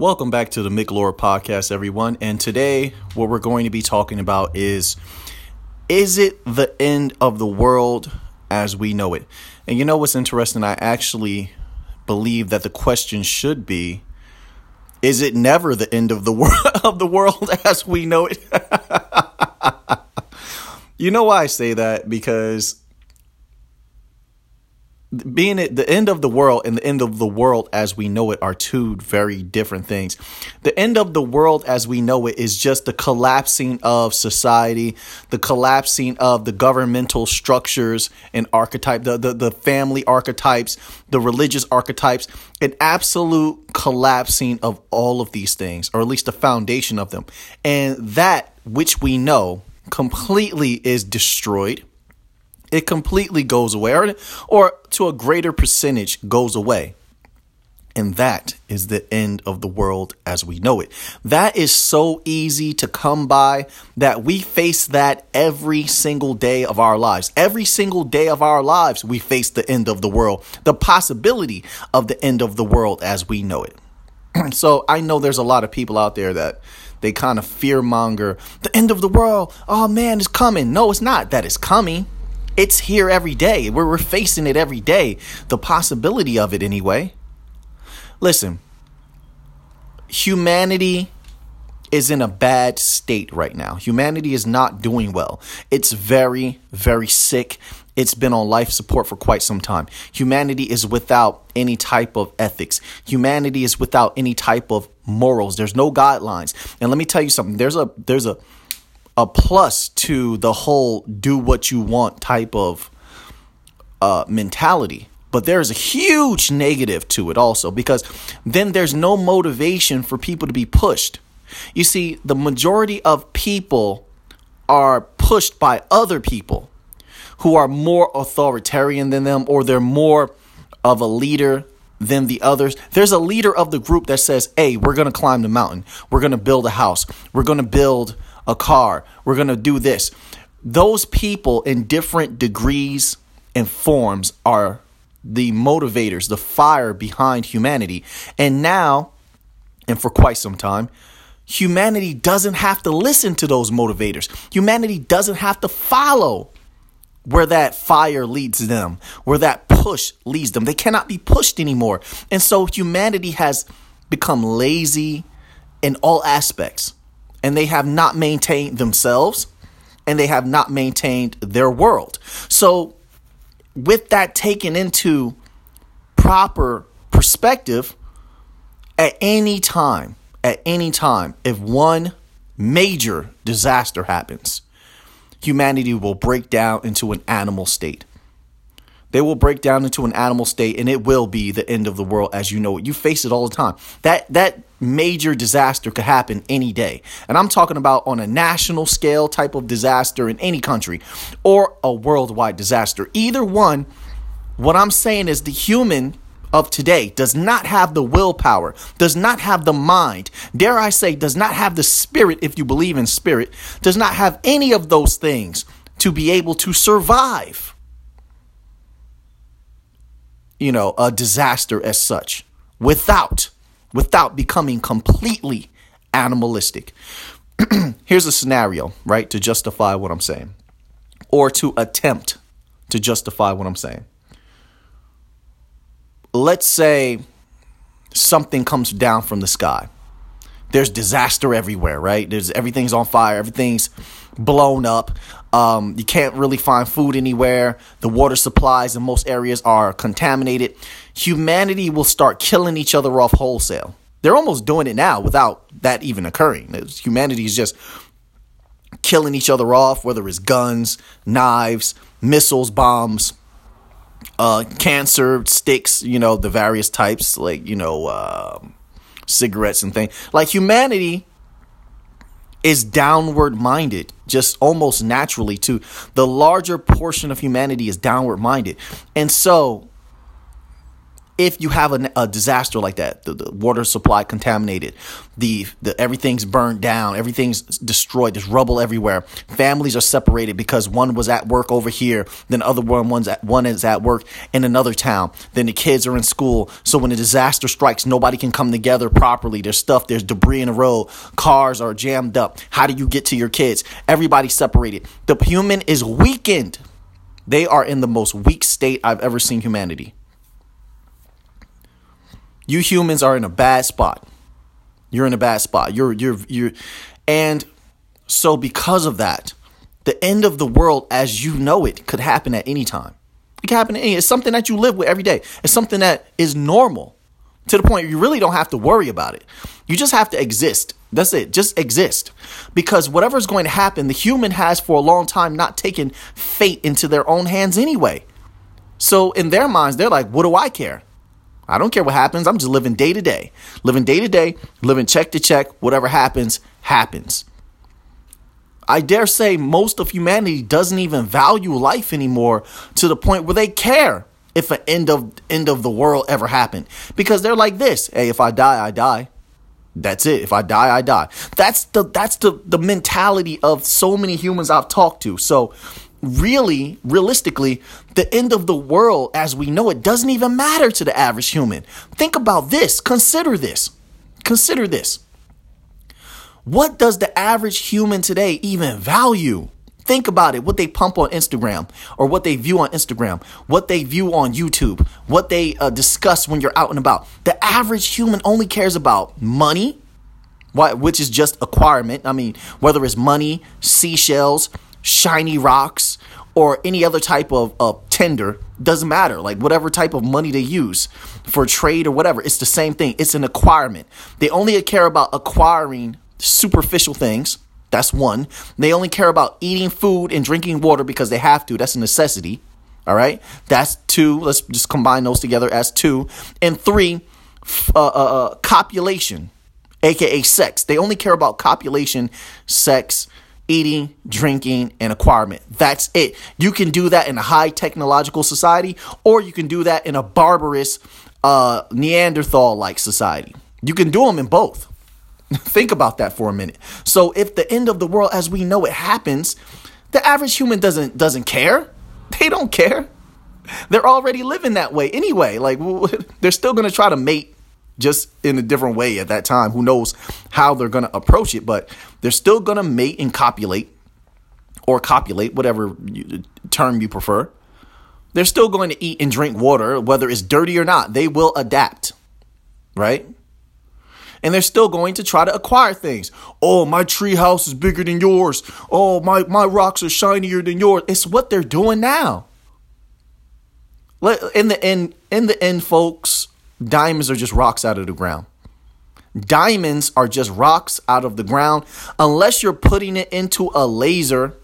Welcome back to the Mick Lore podcast, everyone. And today, what we're going to be talking about is Is it the end of the world as we know it? And you know what's interesting? I actually believe that the question should be Is it never the end of the world of the world as we know it? you know why I say that? Because being at the end of the world and the end of the world as we know it are two very different things. The end of the world as we know it is just the collapsing of society, the collapsing of the governmental structures and archetype, the, the, the family archetypes, the religious archetypes, an absolute collapsing of all of these things, or at least the foundation of them. And that which we know completely is destroyed it completely goes away, or, or to a greater percentage goes away. And that is the end of the world as we know it. That is so easy to come by that we face that every single day of our lives. Every single day of our lives, we face the end of the world, the possibility of the end of the world as we know it. so I know there's a lot of people out there that they kind of fear monger the end of the world. Oh man, it's coming. No, it's not. That is coming. It's here every day. We're, we're facing it every day. The possibility of it, anyway. Listen, humanity is in a bad state right now. Humanity is not doing well. It's very, very sick. It's been on life support for quite some time. Humanity is without any type of ethics. Humanity is without any type of morals. There's no guidelines. And let me tell you something. There's a there's a a plus to the whole do what you want type of uh, mentality. But there's a huge negative to it also because then there's no motivation for people to be pushed. You see, the majority of people are pushed by other people who are more authoritarian than them or they're more of a leader than the others. There's a leader of the group that says, Hey, we're going to climb the mountain. We're going to build a house. We're going to build a car. We're going to do this. Those people in different degrees and forms are the motivators, the fire behind humanity. And now, and for quite some time, humanity doesn't have to listen to those motivators. Humanity doesn't have to follow where that fire leads them, where that push leads them. They cannot be pushed anymore. And so humanity has become lazy in all aspects and they have not maintained themselves and they have not maintained their world. So, with that taken into proper perspective, at any time, at any time, if one major disaster happens, humanity will break down into an animal state. They will break down into an animal state and it will be the end of the world as you know it. You face it all the time. That that major disaster could happen any day. And I'm talking about on a national scale type of disaster in any country or a worldwide disaster. Either one, what I'm saying is the human of today does not have the willpower, does not have the mind, dare I say, does not have the spirit, if you believe in spirit, does not have any of those things to be able to survive you know, a disaster as such without without becoming completely animalistic. Here's a scenario, right, to justify what I'm saying or to attempt to justify what I'm saying. Let's say something comes down from the sky. There's disaster everywhere, right? There's everything's on fire, everything's blown up. Um, you can't really find food anywhere. The water supplies in most areas are contaminated. Humanity will start killing each other off wholesale. They're almost doing it now without that even occurring. Humanity is just killing each other off, whether it's guns, knives, missiles, bombs, uh, cancer, sticks, you know, the various types, like, you know, uh, cigarettes and things. Like humanity is downward minded just almost naturally to the larger portion of humanity is downward minded. And so if you have a, a disaster like that, the, the, water supply contaminated, the, the everything's burned down, everything's destroyed, there's rubble everywhere. Families are separated because one was at work over here, then other one one's at one is at work in another town. Then the kids are in school. So when a disaster strikes, nobody can come together properly. There's stuff, there's debris in the road, cars are jammed up. How do you get to your kids? Everybody's separated. The human is weakened. They are in the most weak state I've ever seen humanity. You humans are in a bad spot. You're in a bad spot. You're you're you're and so because of that, the end of the world as you know it could happen at any time. It can happen at any. It's something that you live with every day. It's something that is normal to the point you really don't have to worry about it. You just have to exist. That's it. Just exist. Because whatever's going to happen, the human has for a long time not taken fate into their own hands anyway. So in their minds, they're like, what do I care? I don't care what happens. I'm just living day to day, living day to day, living check to check. Whatever happens, happens. I dare say most of humanity doesn't even value life anymore to the point where they care if an end of end of the world ever happened because they're like this, hey, if I die, I die. That's it. If I die, I die. That's the that's the the mentality of so many humans I've talked to. So really, realistically, the end of the world as we know it doesn't even matter to the average human. Think about this. Consider this. Consider this. What does the average human today even value? Think about it. What they pump on Instagram or what they view on Instagram, what they view on YouTube, what they uh, discuss when you're out and about. The average human only cares about money, which is just acquirement. I mean, whether it's money, seashells, shiny rocks, or any other type of, tender, doesn't matter. Like whatever type of money they use for trade or whatever, it's the same thing. It's an acquirement. They only care about acquiring superficial things. That's one. They only care about eating food and drinking water because they have to. That's a necessity. All right. That's two. Let's just combine those together as two. And three, uh, uh, uh, copulation, aka sex. They only care about copulation, sex, eating, drinking, and acquirement. That's it. You can do that in a high technological society, or you can do that in a barbarous uh, Neanderthal like society. You can do them in both. Think about that for a minute. So if the end of the world as we know it happens, the average human doesn't doesn't care. They don't care. They're already living that way anyway. Like they're still going to try to mate just in a different way at that time. Who knows how they're going to approach it, but they're still going to mate and copulate or copulate, whatever term you prefer. They're still going to eat and drink water, whether it's dirty or not. They will adapt, right? And they're still going to try to acquire things. Oh, my tree house is bigger than yours. Oh, my, my rocks are shinier than yours. It's what they're doing now. In the end, in the end, folks, diamonds are just rocks out of the ground. Diamonds are just rocks out of the ground. Unless you're putting it into a laser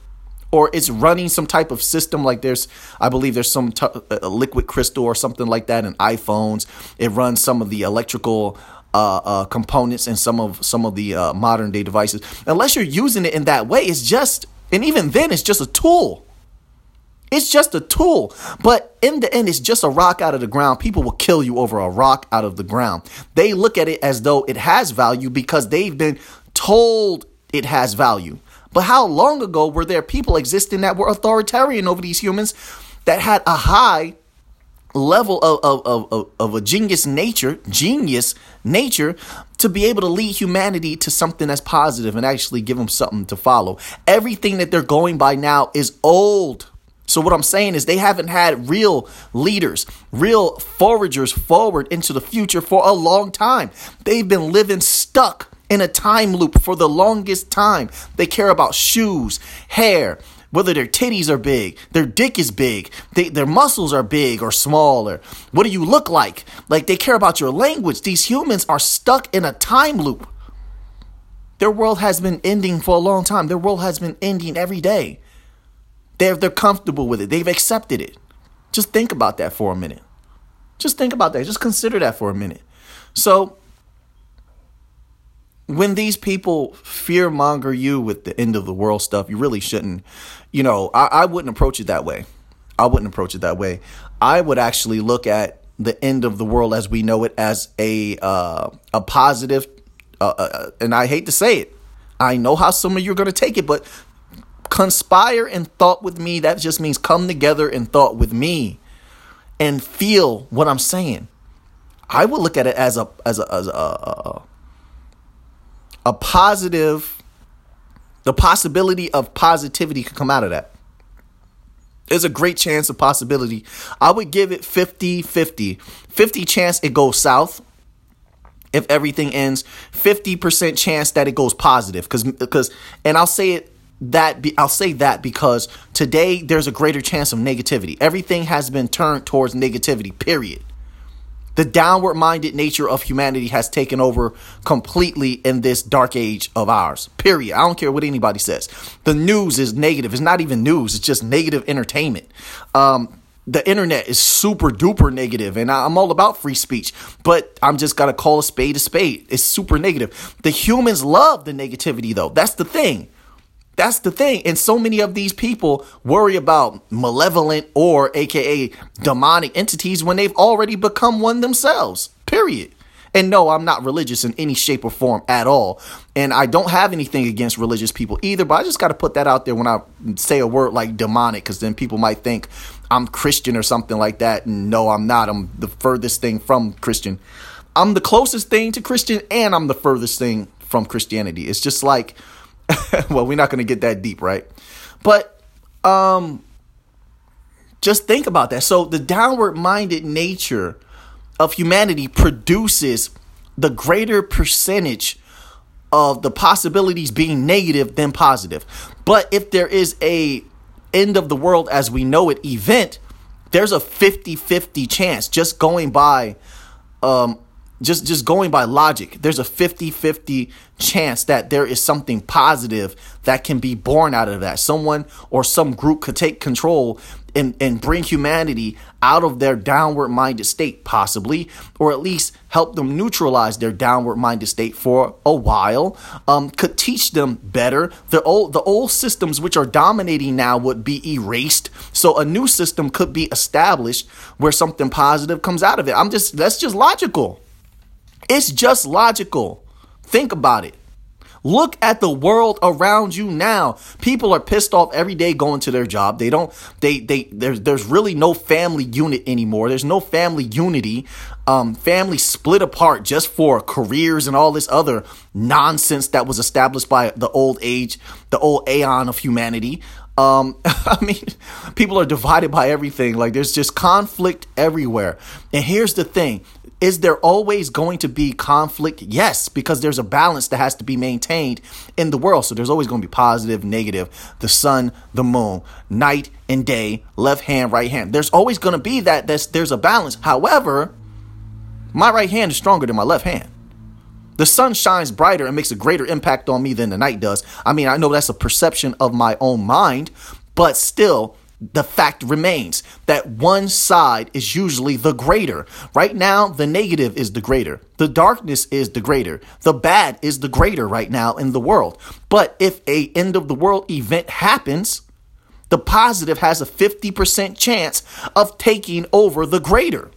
or it's running some type of system like there's i believe there's some t- liquid crystal or something like that in iphones. It runs some of the electrical uh, uh, components and some of some of the uh, modern day devices. Unless you're using it in that way it's just and even then it's just a tool it's just a tool. But in the end, it's just a rock out of the ground. People will kill you over a rock out of the ground. They look at it as though it has value because they've been told it has value. But how long ago were there people existing that were authoritarian over these humans that had a high level of, of, of, of, a genius nature, genius nature, to be able to lead humanity to something that's positive and actually give them something to follow. Everything that they're going by now is old. So what I'm saying is they haven't had real leaders, real foragers forward into the future for a long time. They've been living stuck in a time loop for the longest time. They care about shoes, hair, whether their titties are big, their dick is big, they, their muscles are big or small, or what do you look like? Like they care about your language. These humans are stuck in a time loop. Their world has been ending for a long time. Their world has been ending every day. They're, they're comfortable with it. They've accepted it. Just think about that for a minute. Just think about that. Just consider that for a minute. So, when these people fear monger you with the end of the world stuff, you really shouldn't. You know, I, I wouldn't approach it that way. I wouldn't approach it that way. I would actually look at the end of the world as we know it as a uh, a positive. Uh, uh, and I hate to say it, I know how some of you are going to take it, but conspire in thought with me. That just means come together in thought with me and feel what I'm saying. I would look at it as a as a as a, a, a positive. The possibility of positivity could come out of that. There's a great chance of possibility. I would give it 50 50. 50 chance it goes south if everything ends. 50% chance that it goes positive. Cause, because, and I'll say it that be, I'll say that because today there's a greater chance of negativity. Everything has been turned towards negativity, period. The downward minded nature of humanity has taken over completely in this dark age of ours. Period. I don't care what anybody says. The news is negative. It's not even news, it's just negative entertainment. Um, the internet is super duper negative and I'm all about free speech, but I'm just got to call a spade a spade. It's super negative. The humans love the negativity though. That's the thing. That's the thing. And so many of these people worry about malevolent or AKA demonic entities when they've already become one themselves. Period. And no, I'm not religious in any shape or form at all. And I don't have anything against religious people either, but I just got to put that out there when I say a word like demonic, because then people might think I'm Christian or something like that. And no, I'm not. I'm the furthest thing from Christian. I'm the closest thing to Christian, and I'm the furthest thing from Christianity. It's just like, well, we're not going to get that deep, right? But um just think about that. So the downward minded nature of humanity produces the greater percentage of the possibilities being negative than positive. But if there is a end of the world as we know it event, there's a 50-50 chance just going by um just just going by logic there's a 50-50 chance that there is something positive that can be born out of that. Someone or some group could take control and, and bring humanity out of their downward minded state possibly or at least help them neutralize their downward minded state for a while um, could teach them better. The old the old systems which are dominating now would be erased. So a new system could be established where something positive comes out of it. I'm just that's just logical it's just logical. Think about it. Look at the world around you now. People are pissed off every day going to their job. They don't they they there's there's really no family unit anymore. There's no family unity. Um family split apart just for careers and all this other nonsense that was established by the old age, the old aeon of humanity. Um, I mean, people are divided by everything. Like there's just conflict everywhere. And here's the thing is there always going to be conflict? Yes, because there's a balance that has to be maintained in the world. So there's always going to be positive, negative, the sun, the moon, night and day, left hand, right hand. There's always going to be that there's, there's a balance. However, my right hand is stronger than my left hand. The sun shines brighter and makes a greater impact on me than the night does. I mean, I know that's a perception of my own mind, but still, the fact remains that one side is usually the greater. Right now, the negative is the greater. The darkness is the greater. The bad is the greater right now in the world. But if a end of the world event happens, the positive has a 50% chance of taking over the greater.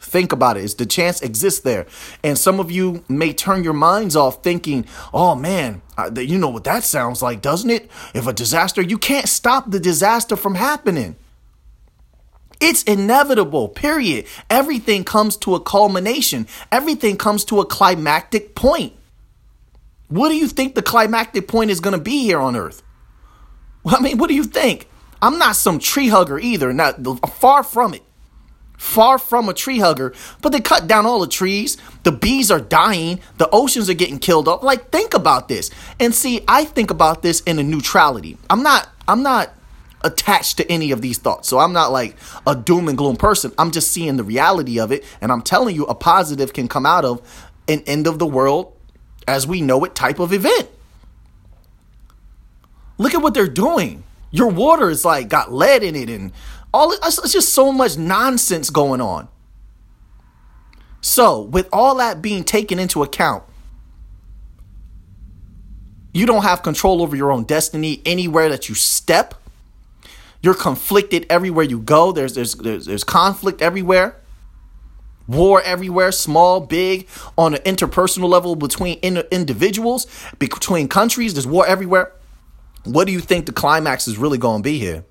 Think about it. Is the chance exists there? And some of you may turn your minds off thinking, oh man, you know what that sounds like, doesn't it? If a disaster, you can't stop the disaster from happening. It's inevitable, period. Everything comes to a culmination, everything comes to a climactic point. What do you think the climactic point is going to be here on Earth? I mean, what do you think? I'm not some tree hugger either, not far from it far from a tree hugger, but they cut down all the trees. The bees are dying. The oceans are getting killed off. Like, think about this. And see, I think about this in a neutrality. I'm not, I'm not attached to any of these thoughts. So I'm not like a doom and gloom person. I'm just seeing the reality of it. And I'm telling you, a positive can come out of an end of the world as we know it type of event. Look at what they're doing. Your water is like got lead in it and all it's just so much nonsense going on. So, with all that being taken into account, you don't have control over your own destiny anywhere that you step. You're conflicted everywhere you go. There's there's there's, there's conflict everywhere. War everywhere, small, big, on an interpersonal level between in- individuals, between countries. There's war everywhere. What do you think the climax is really going to be here?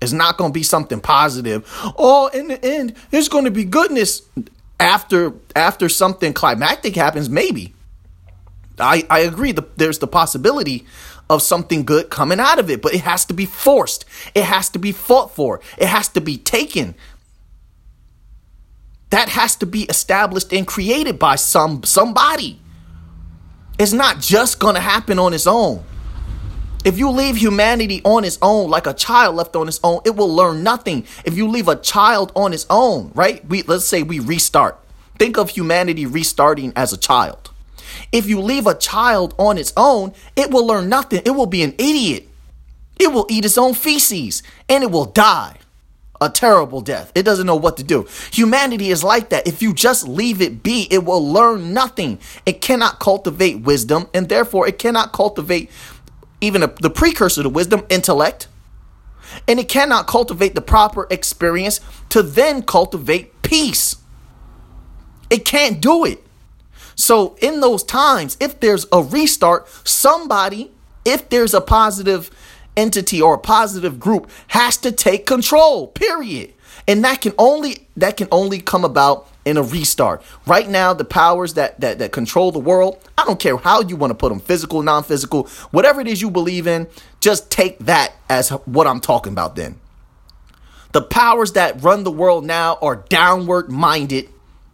It's not going to be something positive. Oh, in the end, there's going to be goodness after after something climactic happens. Maybe. I I agree. The, there's the possibility of something good coming out of it, but it has to be forced. It has to be fought for. It has to be taken. That has to be established and created by some somebody. It's not just going to happen on its own. If you leave humanity on its own, like a child left on its own, it will learn nothing. If you leave a child on its own, right? We let's say we restart. Think of humanity restarting as a child. If you leave a child on its own, it will learn nothing. It will be an idiot. It will eat its own feces and it will die. A terrible death. It doesn't know what to do. Humanity is like that. If you just leave it be, it will learn nothing. It cannot cultivate wisdom and therefore it cannot cultivate even a, the precursor to wisdom, intellect. And it cannot cultivate the proper experience to then cultivate peace. It can't do it. So, in those times, if there's a restart, somebody, if there's a positive entity or a positive group, has to take control, period. And that can only that can only come about in a restart. Right now, the powers that that, that control the world, I don't care how you want to put them, physical, non-physical, whatever it is you believe in, just take that as what I'm talking about then. The powers that run the world now are downward minded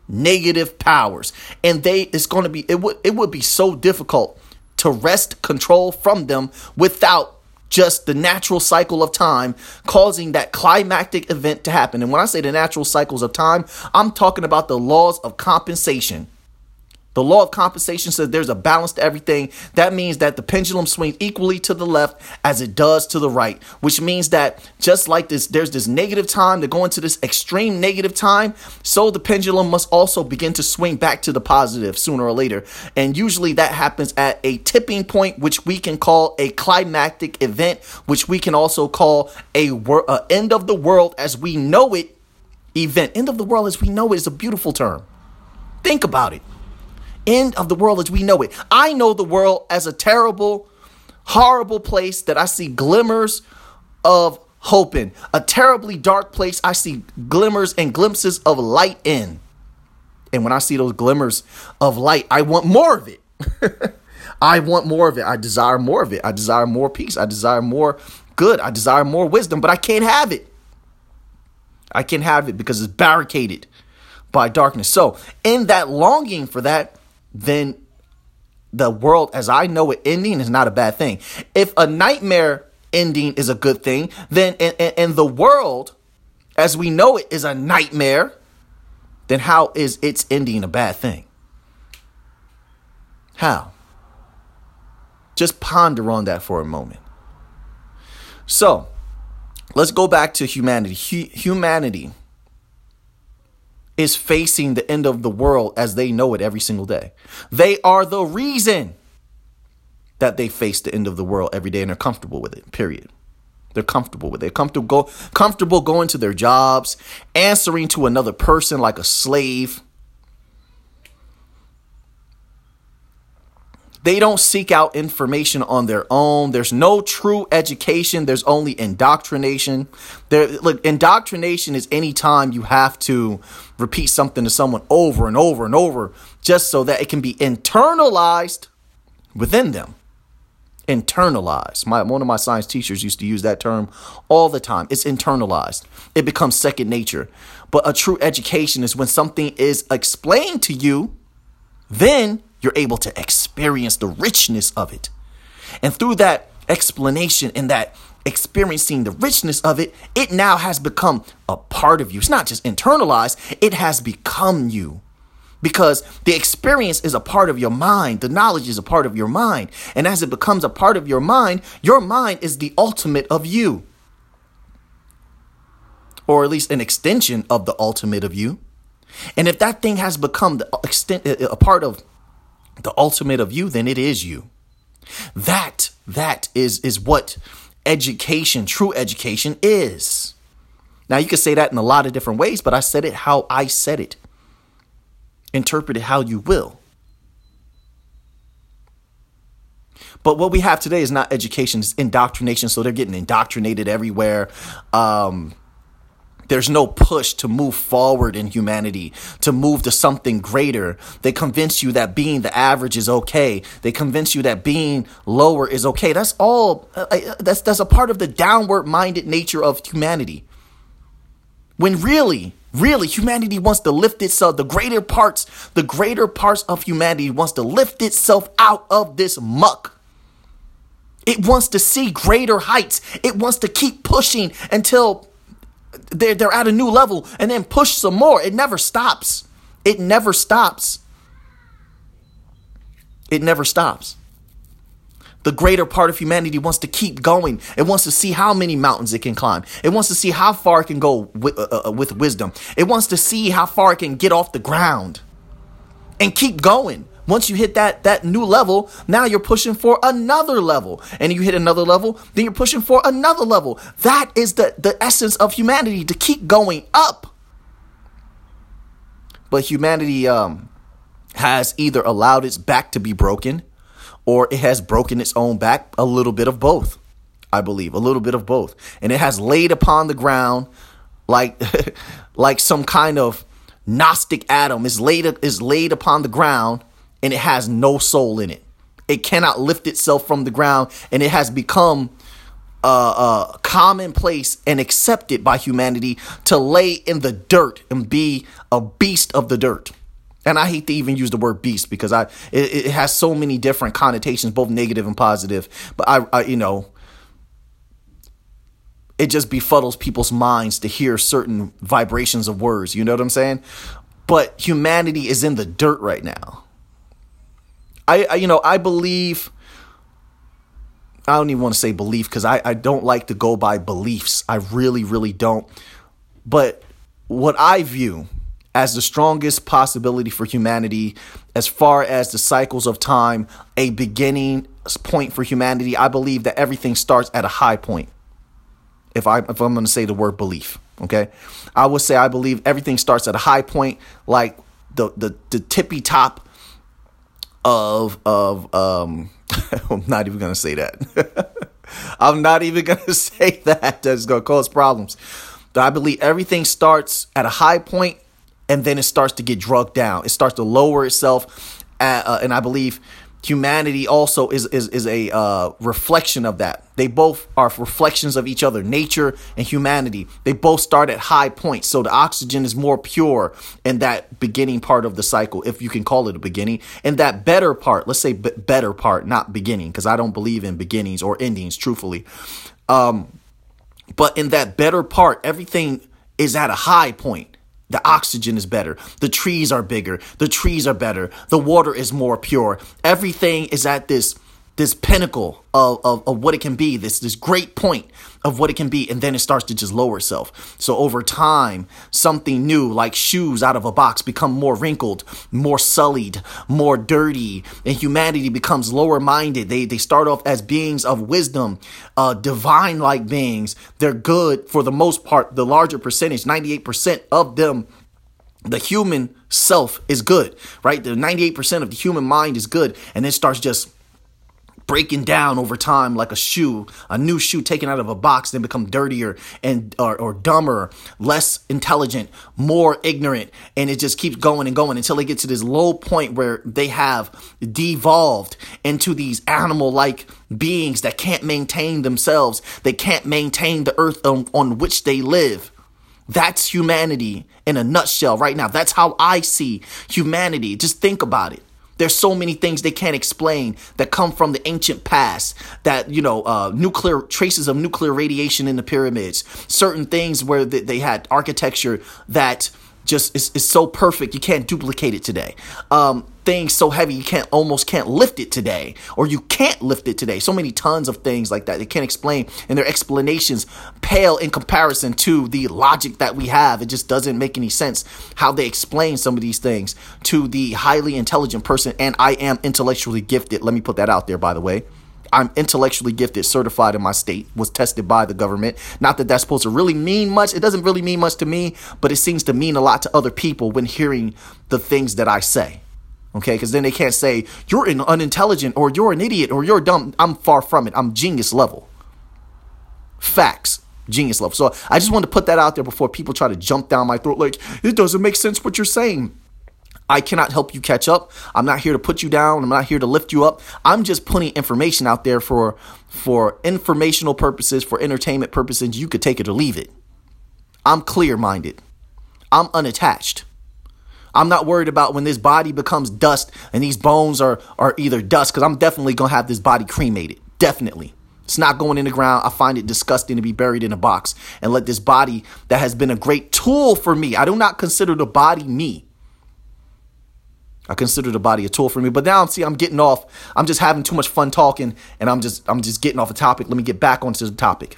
negative powers and they it's going to be it would it would be so difficult to wrest control from them without just the natural cycle of time causing that climactic event to happen. And when I say the natural cycles of time, I'm talking about the laws of compensation. The law of compensation says there's a balance to everything. That means that the pendulum swings equally to the left as it does to the right, which means that just like this, there's this negative time to go into this extreme negative time, so the pendulum must also begin to swing back to the positive sooner or later. And usually that happens at a tipping point, which we can call a climactic event, which we can also call a, wor- a end of the world as we know it event. End of the world as we know it is a beautiful term. Think about it end of the world as we know it. I know the world as a terrible, horrible place that I see glimmers of hope in. A terribly dark place I see glimmers and glimpses of light in. And when I see those glimmers of light, I want more of it. I want more of it. I desire more of it. I desire more peace. I desire more good. I desire more wisdom, but I can't have it. I can't have it because it's barricaded by darkness. So, in that longing for that, then the world as I know it ending is not a bad thing. If a nightmare ending is a good thing, then and, and, and the world as we know it is a nightmare, then how is its ending a bad thing? How? Just ponder on that for a moment. So, let's go back to humanity. humanity is facing the end of the world as they know it every single day. They are the reason that they face the end of the world every day and they're comfortable with it, period. They're comfortable with it. They're comfortable, go, comfortable going to their jobs, answering to another person like a slave, They don't seek out information on their own. There's no true education. There's only indoctrination. There, look, indoctrination is any time you have to repeat something to someone over and over and over just so that it can be internalized within them. Internalized. My one of my science teachers used to use that term all the time. It's internalized. It becomes second nature. But a true education is when something is explained to you, then you're able to experience the richness of it. And through that explanation and that experiencing the richness of it, it now has become a part of you. It's not just internalized, it has become you. Because the experience is a part of your mind, the knowledge is a part of your mind. And as it becomes a part of your mind, your mind is the ultimate of you. Or at least an extension of the ultimate of you. And if that thing has become the extent, a part of the ultimate of you, then it is you. That that is is what education, true education is. Now you can say that in a lot of different ways, but I said it how I said it. Interpret it how you will. But what we have today is not education, it's indoctrination. So they're getting indoctrinated everywhere. Um, there's no push to move forward in humanity, to move to something greater. They convince you that being the average is okay. They convince you that being lower is okay. That's all. Uh, uh that's that's a part of the downward minded nature of humanity. When really, really, humanity wants to lift itself. The greater parts, the greater parts of humanity wants to lift itself out of this muck. It wants to see greater heights. It wants to keep pushing until they're, they're at a new level and then push some more. It never stops. It never stops. It never stops. The greater part of humanity wants to keep going. It wants to see how many mountains it can climb. It wants to see how far it can go with, uh, uh, with wisdom. It wants to see how far it can get off the ground and keep going. Once you hit that that new level, now you're pushing for another level. And you hit another level, then you're pushing for another level. That is the, the essence of humanity to keep going up. But humanity um, has either allowed its back to be broken or it has broken its own back, a little bit of both. I believe, a little bit of both. And it has laid upon the ground like like some kind of gnostic Adam is laid is laid upon the ground and it has no soul in it. It cannot lift itself from the ground, and it has become uh, uh, commonplace and accepted by humanity to lay in the dirt and be a beast of the dirt. And I hate to even use the word beast because I it, it has so many different connotations, both negative and positive. But I, I, you know, it just befuddles people's minds to hear certain vibrations of words. You know what I'm saying? But humanity is in the dirt right now. I, I you know, I believe. I don't even want to say belief because I, I don't like to go by beliefs. I really, really don't. But what I view as the strongest possibility for humanity, as far as the cycles of time, a beginning point for humanity, I believe that everything starts at a high point. If I if I'm going to say the word belief, okay, I would say I believe everything starts at a high point, like the the the tippy top of of um I'm not even gonna say that. I'm not even gonna say that. That's gonna cause problems. But I believe everything starts at a high point and then it starts to get drugged down. It starts to lower itself. At, uh, and I believe humanity also is is is a uh, reflection of that. They both are reflections of each other. Nature and humanity. They both start at high points, so the oxygen is more pure in that beginning part of the cycle, if you can call it a beginning. And that better part, let's say b- better part, not beginning, because I don't believe in beginnings or endings, truthfully. Um, but in that better part, everything is at a high point. The oxygen is better. The trees are bigger. The trees are better. The water is more pure. Everything is at this this pinnacle of, of, of what it can be, this this great point of what it can be, and then it starts to just lower itself. So over time, something new, like shoes out of a box, become more wrinkled, more sullied, more dirty, and humanity becomes lower minded. They they start off as beings of wisdom, uh, divine like beings. They're good for the most part. The larger percentage, ninety eight percent of them the human self is good, right? The 98% of the human mind is good, and it starts just breaking down over time like a shoe, a new shoe taken out of a box, then become dirtier and or, or dumber, less intelligent, more ignorant, and it just keeps going and going until they get to this low point where they have devolved into these animal-like beings that can't maintain themselves. They can't maintain the earth on, on which they live. That's humanity in a nutshell right now. That's how I see humanity. Just think about it. There's so many things they can't explain that come from the ancient past. That you know, uh, nuclear traces of nuclear radiation in the pyramids. Certain things where they, they had architecture that just is, is so perfect you can't duplicate it today. Um, things so heavy you can't almost can't lift it today, or you can't lift it today. So many tons of things like that they can't explain, and their explanations pale in comparison to the logic that we have. It just doesn't make any sense how they explain some of these things to the highly intelligent person. And I am intellectually gifted. Let me put that out there, by the way. I'm intellectually gifted, certified in my state, was tested by the government. Not that that's supposed to really mean much. It doesn't really mean much to me, but it seems to mean a lot to other people when hearing the things that I say. Okay, because then they can't say you're an unintelligent or you're an idiot or you're dumb. I'm far from it. I'm genius level. Facts genius level. So I just wanted to put that out there before people try to jump down my throat like it doesn't make sense what you're saying. I cannot help you catch up. I'm not here to put you down. I'm not here to lift you up. I'm just putting information out there for for informational purposes, for entertainment purposes. You could take it or leave it. I'm clear-minded. I'm unattached. I'm not worried about when this body becomes dust and these bones are are either dust cuz I'm definitely going to have this body cremated. Definitely. It's not going in the ground. I find it disgusting to be buried in a box and let this body that has been a great tool for me. I do not consider the body me. I consider the body a tool for me. But now see I'm getting off. I'm just having too much fun talking and I'm just I'm just getting off a topic. Let me get back onto the topic.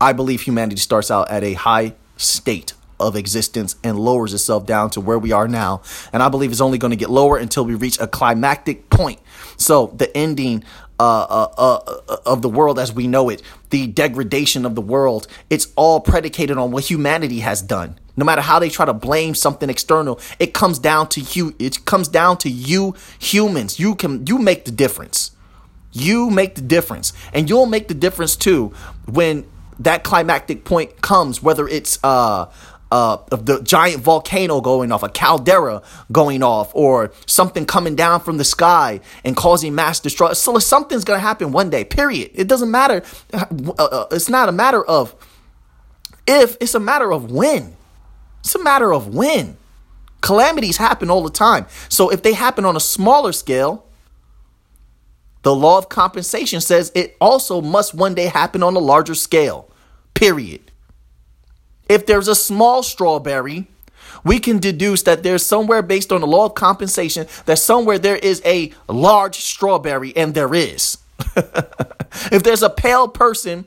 I believe humanity starts out at a high state of existence and lowers itself down to where we are now. And I believe it's only going to get lower until we reach a climactic point. So the ending uh, uh, uh, of the world as we know it, the degradation of the world, it's all predicated on what humanity has done. No matter how they try to blame something external, it comes down to you. It comes down to you humans. You can you make the difference. You make the difference, and you'll make the difference too when that climactic point comes. Whether it's uh uh, the giant volcano going off, a caldera going off, or something coming down from the sky and causing mass destruction. So something's gonna happen one day. Period. It doesn't matter. Uh, uh, it's not a matter of if. It's a matter of when. It's a matter of when. Calamities happen all the time. So if they happen on a smaller scale, the law of compensation says it also must one day happen on a larger scale. Period. If there's a small strawberry, we can deduce that there's somewhere based on the law of compensation that somewhere there is a large strawberry, and there is. if there's a pale person,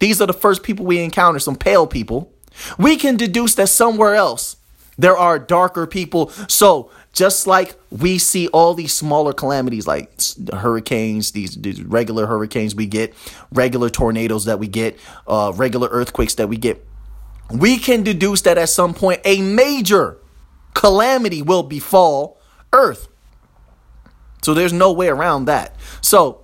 these are the first people we encounter, some pale people. We can deduce that somewhere else there are darker people. So just like we see all these smaller calamities like hurricanes, these, these regular hurricanes we get, regular tornadoes that we get, uh, regular earthquakes that we get, we can deduce that at some point a major calamity will befall Earth. So there's no way around that. So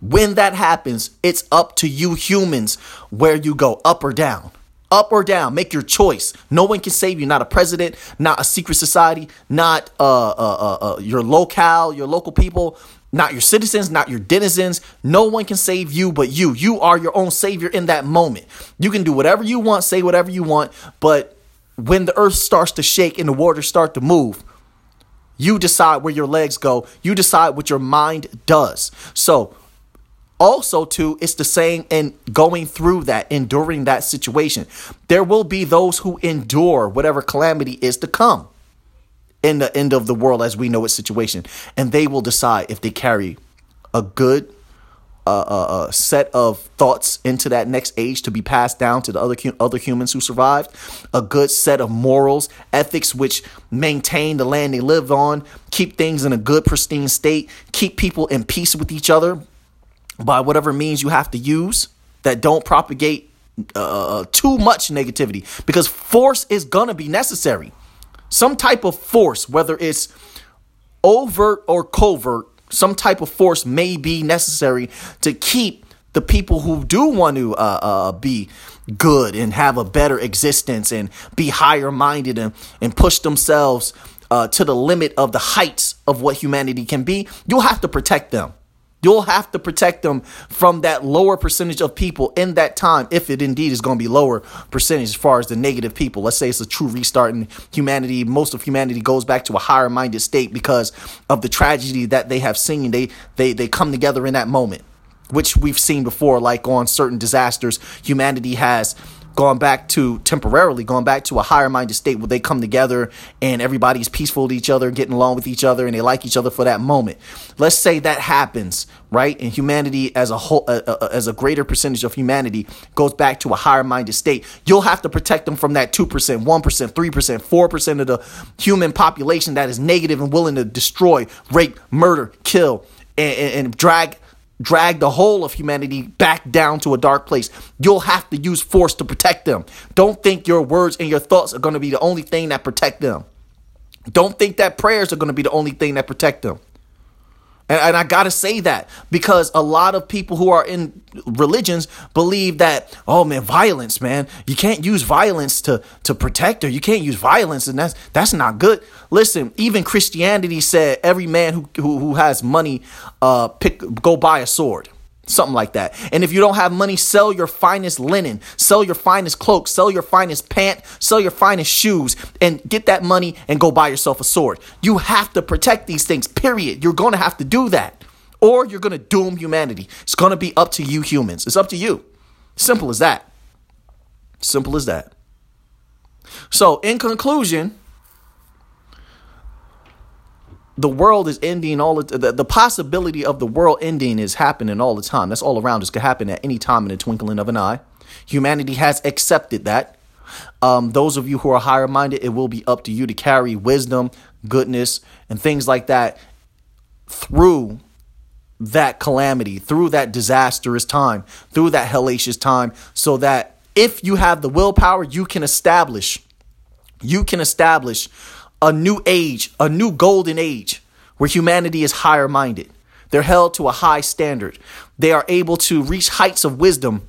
when that happens, it's up to you humans where you go, up or down. Up or down, make your choice. No one can save you. Not a president, not a secret society, not uh, uh, uh, uh your locale, your local people not your citizens, not your denizens. No one can save you but you. You are your own savior in that moment. You can do whatever you want, say whatever you want, but when the earth starts to shake and the waters start to move, you decide where your legs go. You decide what your mind does. So, also too it's the same in going through that enduring that situation there will be those who endure whatever calamity is to come in the end of the world as we know it situation. And they will decide if they carry a good uh, uh, uh, set of thoughts into that next age to be passed down to the other other humans who survived. A good set of morals, ethics, which maintain the land they live on, keep things in a good, pristine state, keep people in peace with each other by whatever means you have to use that don't propagate uh, uh, too much negativity because force is gonna be necessary some type of force, whether it's overt or covert, some type of force may be necessary to keep the people who do want to uh, uh, be good and have a better existence and be higher minded and, and push themselves uh, to the limit of the heights of what humanity can be, you'll have to protect them. You'll have to protect them from that lower percentage of people in that time, if it indeed is going to be lower percentage as far as the negative people. Let's say it's a true restart in humanity, most of humanity goes back to a higher minded state because of the tragedy that they have seen. They they they come together in that moment, which we've seen before, like on certain disasters, humanity has going back to temporarily going back to a higher minded state where they come together and everybody's peaceful to each other, getting along with each other, and they like each other for that moment. Let's say that happens, right? And humanity as a whole, uh, uh, as a greater percentage of humanity goes back to a higher minded state. You'll have to protect them from that 2%, 1%, 3%, 4% of the human population that is negative and willing to destroy, rape, murder, kill, and, and, and drag drag the whole of humanity back down to a dark place. You'll have to use force to protect them. Don't think your words and your thoughts are going to be the only thing that protect them. Don't think that prayers are going to be the only thing that protect them. And, and I got to say that because a lot of people who are in religions believe that, oh man, violence, man, you can't use violence to, to protect her. You can't use violence, and that's that's not good. Listen, even Christianity said every man who who, who has money, uh, pick go buy a sword something like that. And if you don't have money, sell your finest linen, sell your finest cloak, sell your finest pant, sell your finest shoes, and get that money and go buy yourself a sword. You have to protect these things, period. You're going to have to do that, or you're going to doom humanity. It's going to be up to you humans. It's up to you. Simple as that. Simple as that. So, in conclusion, the world is ending all the, the, the possibility of the world ending is happening all the time. That's all around us. Could happen at any time in the twinkling of an eye. Humanity has accepted that. Um, those of you who are higher minded, it will be up to you to carry wisdom, goodness, and things like that through that calamity, through that disastrous time, through that hellacious time, so that if you have the willpower, you can establish, you can establish a new age, a new golden age where humanity is higher minded. They're held to a high standard. They are able to reach heights of wisdom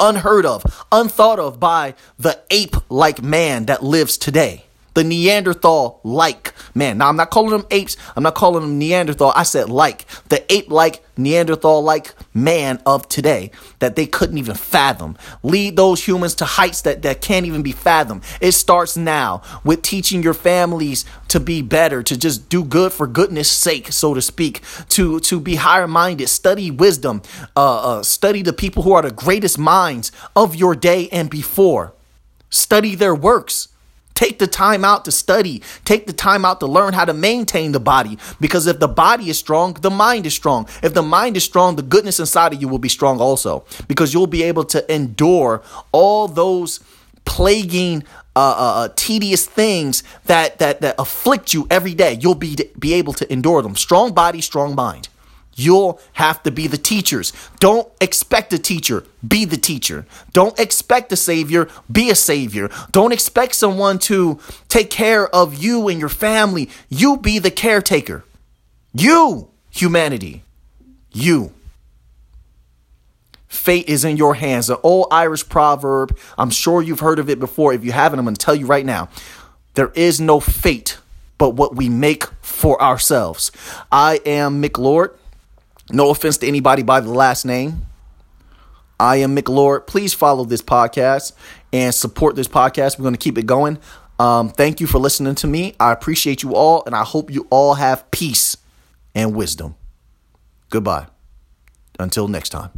unheard of, unthought of by the ape like man that lives today the Neanderthal like man. Now, I'm not calling them apes, I'm not calling them Neanderthal. I said like the ape like Neanderthal like man of today that they couldn't even fathom. Lead those humans to heights that, that can't even be fathomed. It starts now with teaching your families to be better, to just do good for goodness sake, so to speak, to, to be higher minded, study wisdom, uh, uh, study the people who are the greatest minds of your day and before. Study their works Take the time out to study. Take the time out to learn how to maintain the body. Because if the body is strong, the mind is strong. If the mind is strong, the goodness inside of you will be strong also. Because you'll be able to endure all those plaguing uh, uh, uh tedious things that, that that afflict you every day you'll be be able to endure them strong body strong mind You'll have to be the teachers. Don't expect a teacher, be the teacher. Don't expect a savior, be a savior. Don't expect someone to take care of you and your family. You be the caretaker. You, humanity. You. Fate is in your hands. An old Irish proverb. I'm sure you've heard of it before. If you haven't, I'm going to tell you right now. There is no fate but what we make for ourselves. I am Mick Lord. No offense to anybody by the last name. I am Mick Lord. Please follow this podcast and support this podcast. We're going to keep it going. Um, thank you for listening to me. I appreciate you all, and I hope you all have peace and wisdom. Goodbye. Until next time.